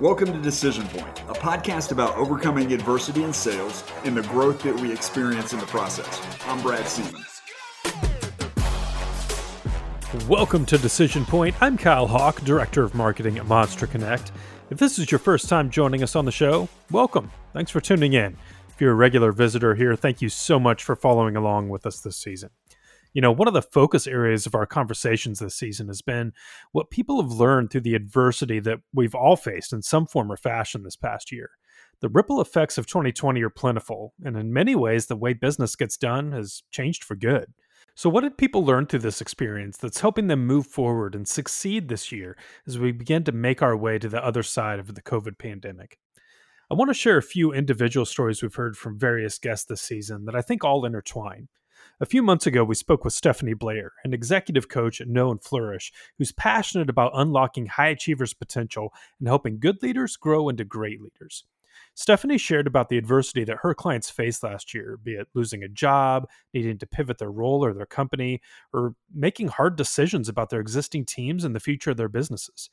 Welcome to Decision Point, a podcast about overcoming adversity in sales and the growth that we experience in the process. I'm Brad Siemens. Welcome to Decision Point. I'm Kyle Hawk, Director of Marketing at Monster Connect. If this is your first time joining us on the show, welcome. Thanks for tuning in. If you're a regular visitor here, thank you so much for following along with us this season. You know, one of the focus areas of our conversations this season has been what people have learned through the adversity that we've all faced in some form or fashion this past year. The ripple effects of 2020 are plentiful, and in many ways, the way business gets done has changed for good. So, what did people learn through this experience that's helping them move forward and succeed this year as we begin to make our way to the other side of the COVID pandemic? I want to share a few individual stories we've heard from various guests this season that I think all intertwine. A few months ago, we spoke with Stephanie Blair, an executive coach at Know and Flourish, who's passionate about unlocking high achievers' potential and helping good leaders grow into great leaders. Stephanie shared about the adversity that her clients faced last year, be it losing a job, needing to pivot their role or their company, or making hard decisions about their existing teams and the future of their businesses.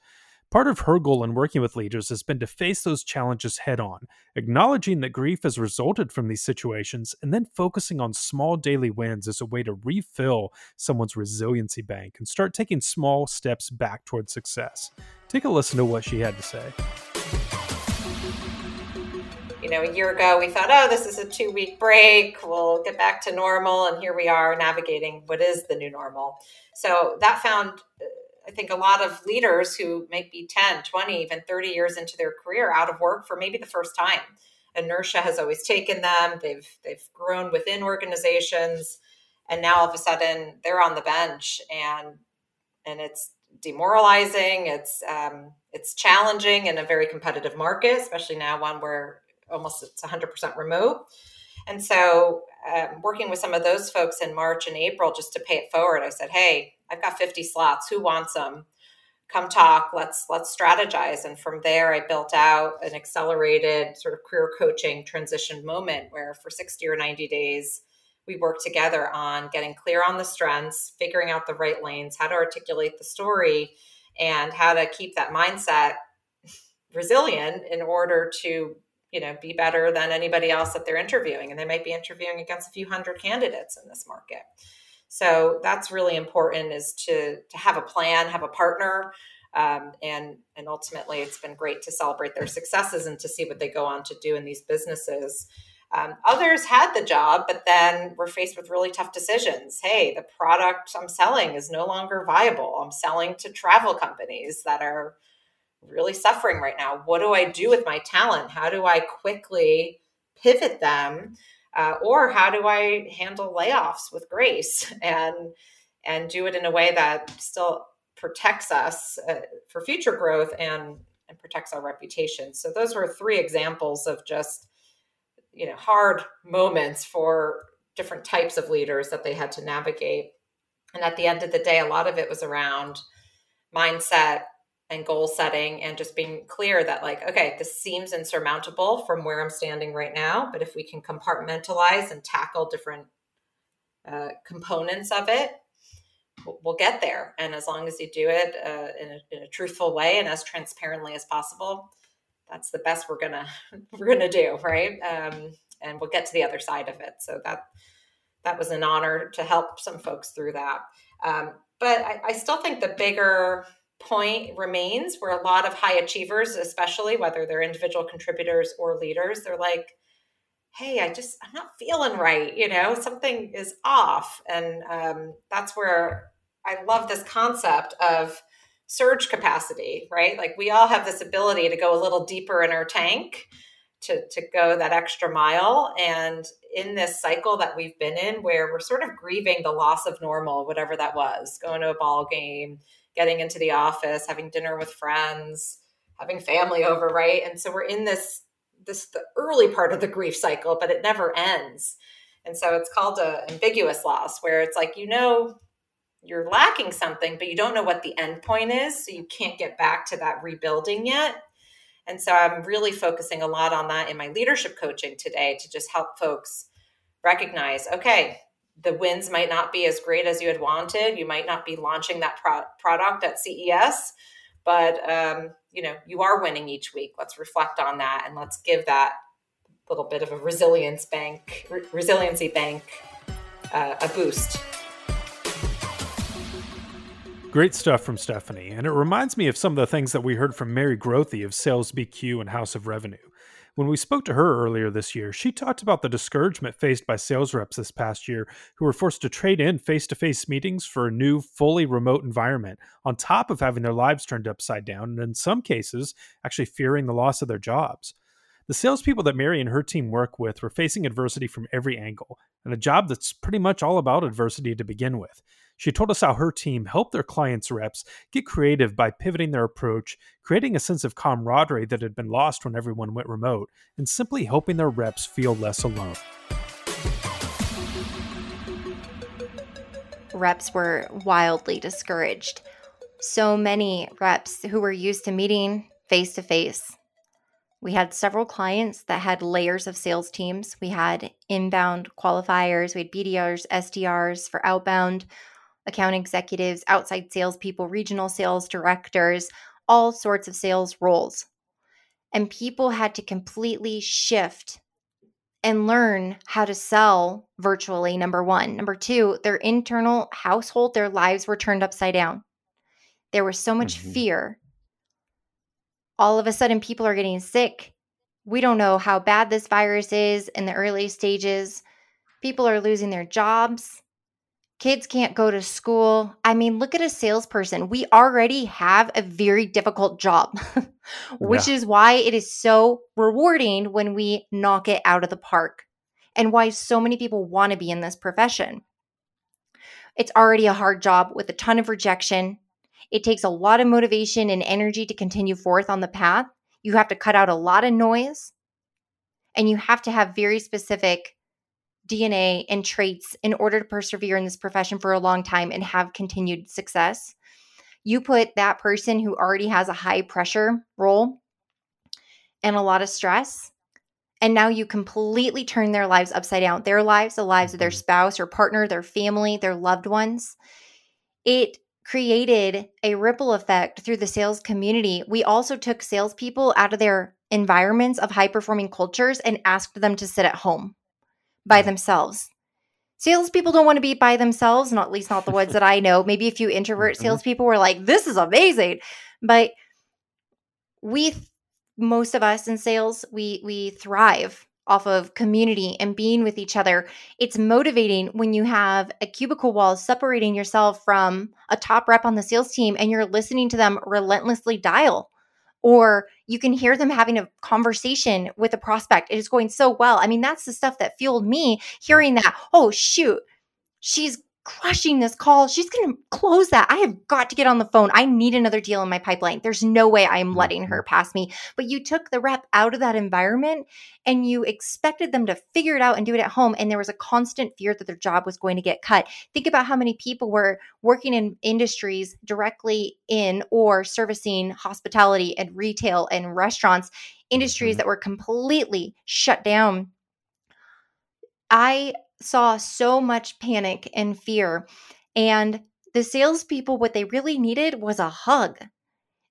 Part of her goal in working with leaders has been to face those challenges head on, acknowledging that grief has resulted from these situations, and then focusing on small daily wins as a way to refill someone's resiliency bank and start taking small steps back towards success. Take a listen to what she had to say. You know, a year ago we thought, oh, this is a two week break, we'll get back to normal. And here we are navigating what is the new normal. So that found I think a lot of leaders who might be 10, 20, even 30 years into their career out of work for maybe the first time. Inertia has always taken them. They've they've grown within organizations and now all of a sudden they're on the bench and and it's demoralizing. It's um, it's challenging in a very competitive market, especially now one where almost it's 100% remote. And so, um, working with some of those folks in March and April just to pay it forward, I said, "Hey, I've got 50 slots. Who wants them? Come talk. Let's let's strategize." And from there, I built out an accelerated sort of career coaching transition moment where, for 60 or 90 days, we worked together on getting clear on the strengths, figuring out the right lanes, how to articulate the story, and how to keep that mindset resilient in order to you know be better than anybody else that they're interviewing and they might be interviewing against a few hundred candidates in this market so that's really important is to to have a plan have a partner um, and and ultimately it's been great to celebrate their successes and to see what they go on to do in these businesses um, others had the job but then were faced with really tough decisions hey the product i'm selling is no longer viable i'm selling to travel companies that are really suffering right now. What do I do with my talent? How do I quickly pivot them? Uh, or how do I handle layoffs with grace and and do it in a way that still protects us uh, for future growth and and protects our reputation. So those were three examples of just you know hard moments for different types of leaders that they had to navigate. And at the end of the day, a lot of it was around mindset, and goal setting and just being clear that like okay this seems insurmountable from where i'm standing right now but if we can compartmentalize and tackle different uh, components of it we'll get there. And as long as you do it uh, in, a, in, a, truthful way and as transparently as possible that's the best we're gonna we're gonna do right? Um, and we'll get to the other side of it. So that that was an honor to help some folks through that. Um, but I, I still think the bigger point remains where a lot of high achievers, especially whether they're individual contributors or leaders, they're like, hey, I just, I'm not feeling right. You know, something is off. And um, that's where I love this concept of surge capacity, right? Like we all have this ability to go a little deeper in our tank. To, to go that extra mile. And in this cycle that we've been in, where we're sort of grieving the loss of normal, whatever that was, going to a ball game, getting into the office, having dinner with friends, having family over, right? And so we're in this this the early part of the grief cycle, but it never ends. And so it's called a ambiguous loss where it's like you know you're lacking something, but you don't know what the end point is, so you can't get back to that rebuilding yet. And so I'm really focusing a lot on that in my leadership coaching today to just help folks recognize okay, the wins might not be as great as you had wanted. You might not be launching that pro- product at CES, but um, you know you are winning each week let's reflect on that and let's give that little bit of a resilience bank re- resiliency bank uh, a boost Great stuff from Stephanie, and it reminds me of some of the things that we heard from Mary Grothe of Sales BQ and House of Revenue. When we spoke to her earlier this year, she talked about the discouragement faced by sales reps this past year who were forced to trade in face to face meetings for a new, fully remote environment, on top of having their lives turned upside down, and in some cases, actually fearing the loss of their jobs. The salespeople that Mary and her team work with were facing adversity from every angle, and a job that's pretty much all about adversity to begin with. She told us how her team helped their clients' reps get creative by pivoting their approach, creating a sense of camaraderie that had been lost when everyone went remote, and simply helping their reps feel less alone. Reps were wildly discouraged. So many reps who were used to meeting face to face. We had several clients that had layers of sales teams. We had inbound qualifiers, we had BDRs, SDRs for outbound account executives, outside salespeople, regional sales directors, all sorts of sales roles. And people had to completely shift and learn how to sell virtually, number one. Number two, their internal household, their lives were turned upside down. There was so much mm-hmm. fear. All of a sudden, people are getting sick. We don't know how bad this virus is in the early stages. People are losing their jobs. Kids can't go to school. I mean, look at a salesperson. We already have a very difficult job, which yeah. is why it is so rewarding when we knock it out of the park and why so many people want to be in this profession. It's already a hard job with a ton of rejection. It takes a lot of motivation and energy to continue forth on the path. You have to cut out a lot of noise and you have to have very specific DNA and traits in order to persevere in this profession for a long time and have continued success. You put that person who already has a high pressure role and a lot of stress, and now you completely turn their lives upside down their lives, the lives of their mm-hmm. spouse or partner, their family, their loved ones. It created a ripple effect through the sales community. We also took salespeople out of their environments of high performing cultures and asked them to sit at home by themselves. Salespeople don't want to be by themselves, not at least not the ones that I know. Maybe a few introvert mm-hmm. salespeople were like, "This is amazing," but we, most of us in sales, we we thrive off of community and being with each other. It's motivating when you have a cubicle wall separating yourself from a top rep on the sales team and you're listening to them relentlessly dial or you can hear them having a conversation with a prospect. It is going so well. I mean, that's the stuff that fueled me hearing that. Oh, shoot, she's crushing this call. She's going to close that. I have got to get on the phone. I need another deal in my pipeline. There's no way I am letting her mm-hmm. pass me. But you took the rep out of that environment and you expected them to figure it out and do it at home. And there was a constant fear that their job was going to get cut. Think about how many people were working in industries directly in or servicing hospitality and retail and restaurants, industries mm-hmm. that were completely shut down. I saw so much panic and fear. And the salespeople, what they really needed was a hug.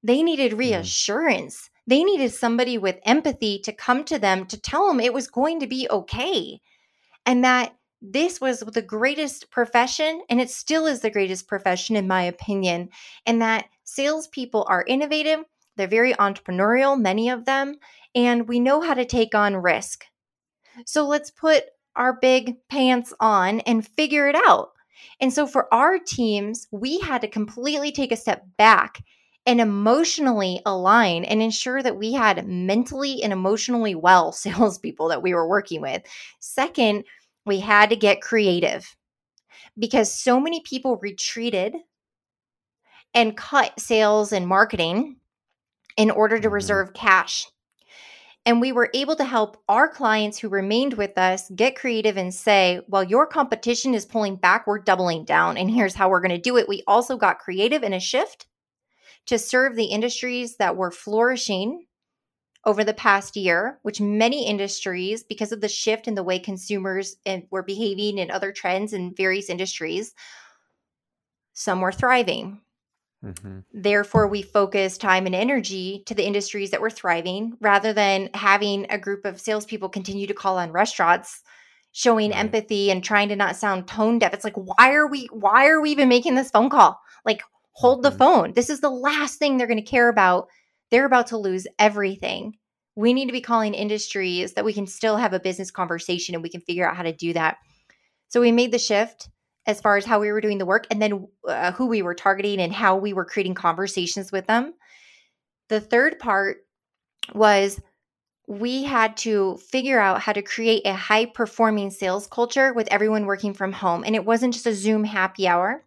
They needed mm. reassurance. Mm. They needed somebody with empathy to come to them to tell them it was going to be okay. And that this was the greatest profession, and it still is the greatest profession, in my opinion. And that salespeople are innovative, they're very entrepreneurial, many of them, and we know how to take on risk. So let's put our big pants on and figure it out. And so for our teams, we had to completely take a step back and emotionally align and ensure that we had mentally and emotionally well salespeople that we were working with. Second, we had to get creative because so many people retreated and cut sales and marketing in order to mm-hmm. reserve cash. And we were able to help our clients who remained with us get creative and say, well, your competition is pulling back, we're doubling down. And here's how we're going to do it. We also got creative in a shift to serve the industries that were flourishing over the past year, which many industries, because of the shift in the way consumers eh, were behaving and other trends in various industries, some were thriving. Mm-hmm. Therefore, we focus time and energy to the industries that were thriving rather than having a group of salespeople continue to call on restaurants showing right. empathy and trying to not sound tone deaf. It's like, why are we why are we even making this phone call? Like, hold the mm-hmm. phone. This is the last thing they're going to care about. They're about to lose everything. We need to be calling industries that we can still have a business conversation and we can figure out how to do that. So we made the shift as far as how we were doing the work and then uh, who we were targeting and how we were creating conversations with them. The third part was we had to figure out how to create a high performing sales culture with everyone working from home. And it wasn't just a Zoom happy hour.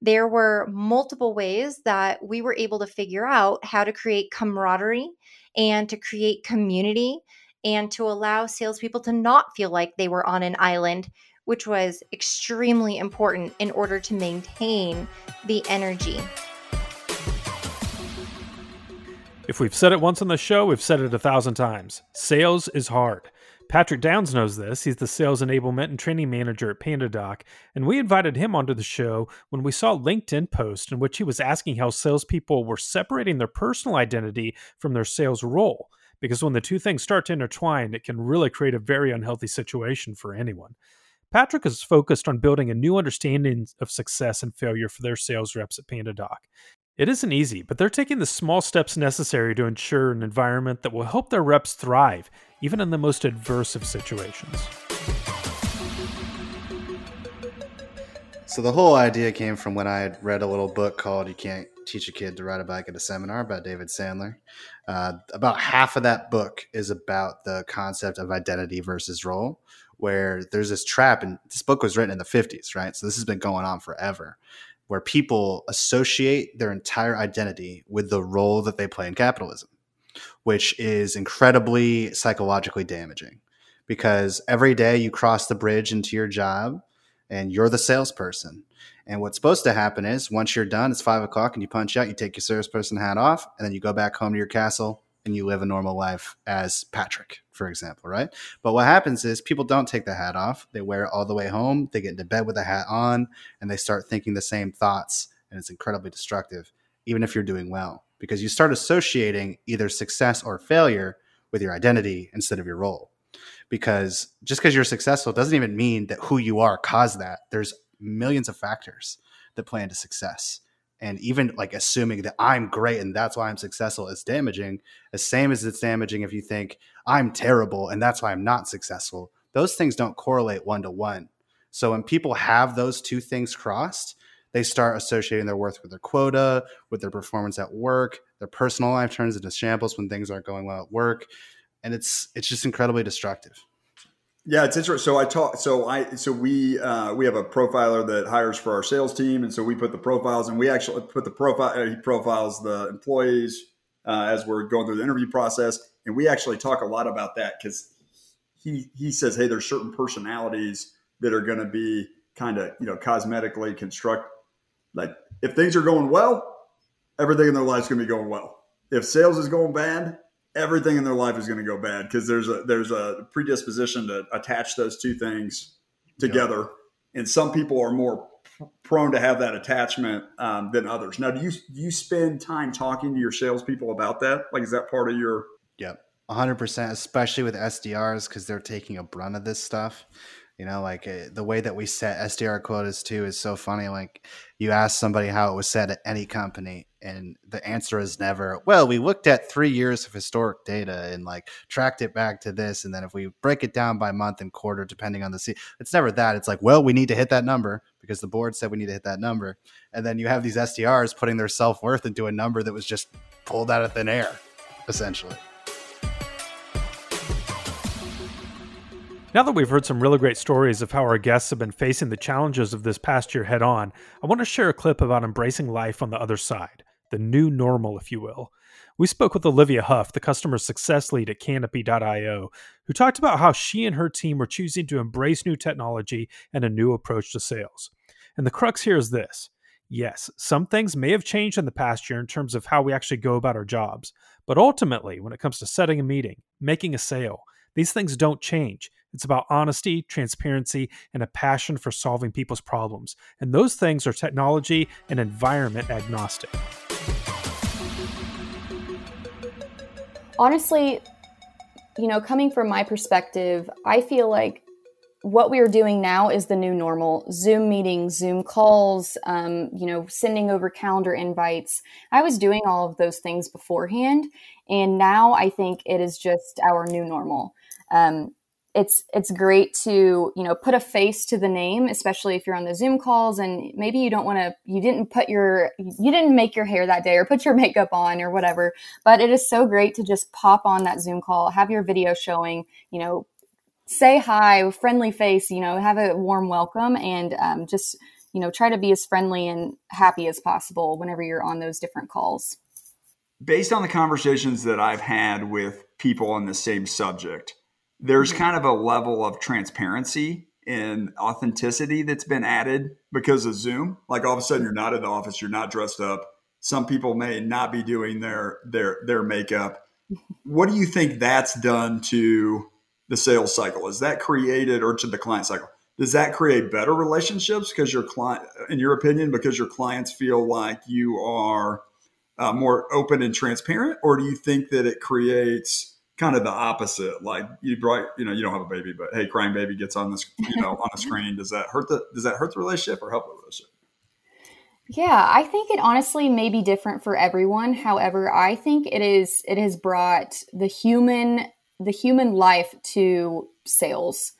There were multiple ways that we were able to figure out how to create camaraderie and to create community and to allow salespeople to not feel like they were on an island, which was extremely important in order to maintain the energy. If we've said it once on the show, we've said it a thousand times. Sales is hard. Patrick Downs knows this. He's the sales enablement and training manager at PandaDoc, and we invited him onto the show when we saw a LinkedIn post in which he was asking how salespeople were separating their personal identity from their sales role. Because when the two things start to intertwine, it can really create a very unhealthy situation for anyone. Patrick is focused on building a new understanding of success and failure for their sales reps at PandaDoc. It isn't easy, but they're taking the small steps necessary to ensure an environment that will help their reps thrive, even in the most adverse of situations. So, the whole idea came from when I had read a little book called You Can't Teach a Kid to Ride a Bike at a Seminar by David Sandler. Uh, about half of that book is about the concept of identity versus role, where there's this trap, and this book was written in the 50s, right? So, this has been going on forever where people associate their entire identity with the role that they play in capitalism, which is incredibly psychologically damaging because every day you cross the bridge into your job and you're the salesperson. And what's supposed to happen is once you're done, it's five o'clock and you punch out, you take your salesperson hat off, and then you go back home to your castle and you live a normal life as Patrick, for example, right? But what happens is people don't take the hat off. They wear it all the way home. They get into bed with the hat on and they start thinking the same thoughts. And it's incredibly destructive, even if you're doing well, because you start associating either success or failure with your identity instead of your role. Because just because you're successful doesn't even mean that who you are caused that. There's millions of factors that play into success and even like assuming that I'm great and that's why I'm successful is damaging. The same as it's damaging if you think I'm terrible and that's why I'm not successful. Those things don't correlate one to one. So when people have those two things crossed, they start associating their worth with their quota, with their performance at work. Their personal life turns into shambles when things aren't going well at work, and it's it's just incredibly destructive. Yeah, it's interesting. So I talk. So I. So we uh, we have a profiler that hires for our sales team, and so we put the profiles, and we actually put the profile. Uh, he profiles the employees uh, as we're going through the interview process, and we actually talk a lot about that because he he says, hey, there's certain personalities that are going to be kind of you know cosmetically construct. Like if things are going well, everything in their life is going to be going well. If sales is going bad, everything in their life is going to go bad because there's a there's a predisposition to attach those two things together, yep. and some people are more prone to have that attachment um, than others. Now, do you do you spend time talking to your salespeople about that? Like, is that part of your? Yep, 100, percent especially with SDRs because they're taking a brunt of this stuff. You know, like uh, the way that we set SDR quotas too is so funny. Like you ask somebody how it was set at any company, and the answer is never, well, we looked at three years of historic data and like tracked it back to this. And then if we break it down by month and quarter, depending on the seat, it's never that. It's like, well, we need to hit that number because the board said we need to hit that number. And then you have these SDRs putting their self worth into a number that was just pulled out of thin air, essentially. Now that we've heard some really great stories of how our guests have been facing the challenges of this past year head on, I want to share a clip about embracing life on the other side, the new normal, if you will. We spoke with Olivia Huff, the customer success lead at Canopy.io, who talked about how she and her team were choosing to embrace new technology and a new approach to sales. And the crux here is this yes, some things may have changed in the past year in terms of how we actually go about our jobs, but ultimately, when it comes to setting a meeting, making a sale, These things don't change. It's about honesty, transparency, and a passion for solving people's problems. And those things are technology and environment agnostic. Honestly, you know, coming from my perspective, I feel like what we are doing now is the new normal zoom meetings zoom calls um, you know sending over calendar invites i was doing all of those things beforehand and now i think it is just our new normal um, it's it's great to you know put a face to the name especially if you're on the zoom calls and maybe you don't want to you didn't put your you didn't make your hair that day or put your makeup on or whatever but it is so great to just pop on that zoom call have your video showing you know say hi friendly face you know have a warm welcome and um, just you know try to be as friendly and happy as possible whenever you're on those different calls. Based on the conversations that i've had with people on the same subject there's mm-hmm. kind of a level of transparency and authenticity that's been added because of Zoom. Like all of a sudden you're not in the office, you're not dressed up. Some people may not be doing their their their makeup. What do you think that's done to the sales cycle? Is that created or to the client cycle? Does that create better relationships because your client, in your opinion, because your clients feel like you are uh, more open and transparent, or do you think that it creates kind of the opposite. Like you brought, you know, you don't have a baby, but hey, crying baby gets on this, you know, on a screen. Does that hurt the does that hurt the relationship or help the relationship? Yeah, I think it honestly may be different for everyone. However, I think it is it has brought the human the human life to sales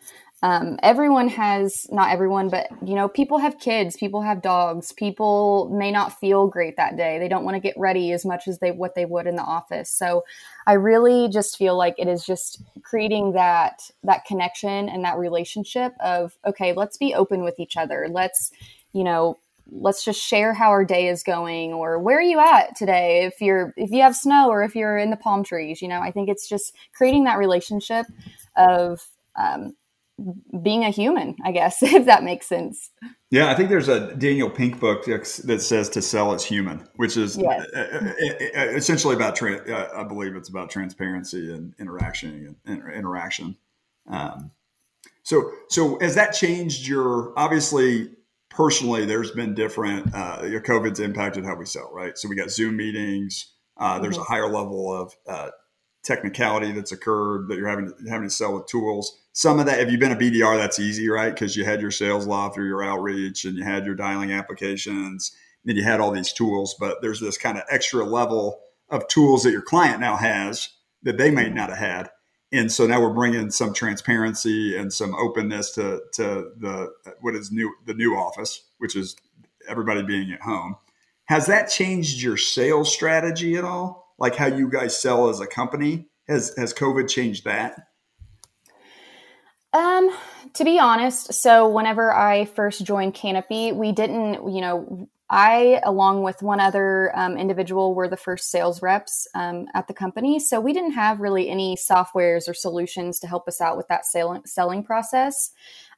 um, everyone has not everyone but you know people have kids people have dogs. People may not feel great that day. They don't want to get ready as much as they what they would in the office. So i really just feel like it is just creating that that connection and that relationship of okay let's be open with each other. Let's you know let's just share how our day is going or where are you at today? If you're if you have snow or if you're in the palm trees you know i think it's just creating that relationship of um, being a human, I guess, if that makes sense. Yeah, I think there's a Daniel Pink book that says To Sell Is Human, which is yes. essentially about, I believe it's about transparency and interaction and interaction. Um, so, so has that changed your, obviously, personally, there's been different, uh, your COVID's impacted how we sell, right? So we got Zoom meetings. Uh, there's mm-hmm. a higher level of uh, technicality that's occurred that you're having to, having to sell with tools. Some of that, if you've been a BDR, that's easy, right? Because you had your SalesLoft or your outreach, and you had your dialing applications, and you had all these tools. But there's this kind of extra level of tools that your client now has that they may not have had, and so now we're bringing some transparency and some openness to to the what is new the new office, which is everybody being at home. Has that changed your sales strategy at all? like how you guys sell as a company? Has has COVID changed that? Um, to be honest, so whenever I first joined Canopy, we didn't, you know, I, along with one other um, individual, were the first sales reps um, at the company. So we didn't have really any softwares or solutions to help us out with that sale- selling process.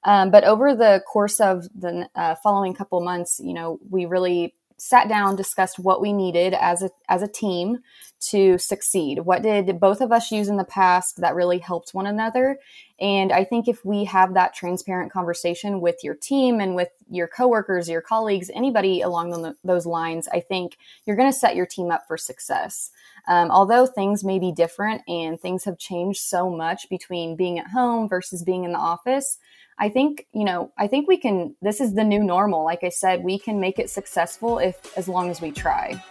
Um, but over the course of the uh, following couple months, you know, we really sat down, discussed what we needed as a as a team to succeed. What did both of us use in the past that really helped one another? And I think if we have that transparent conversation with your team and with your coworkers, your colleagues, anybody along those lines, I think you're going to set your team up for success. Um, although things may be different and things have changed so much between being at home versus being in the office, I think, you know, I think we can, this is the new normal. Like I said, we can make it successful if, as long as we try.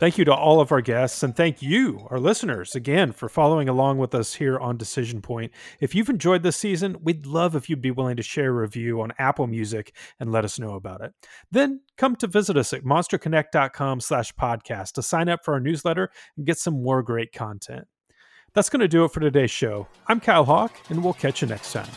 Thank you to all of our guests, and thank you, our listeners, again for following along with us here on Decision Point. If you've enjoyed this season, we'd love if you'd be willing to share a review on Apple Music and let us know about it. Then come to visit us at monsterconnect.com slash podcast to sign up for our newsletter and get some more great content. That's going to do it for today's show. I'm Kyle Hawk, and we'll catch you next time.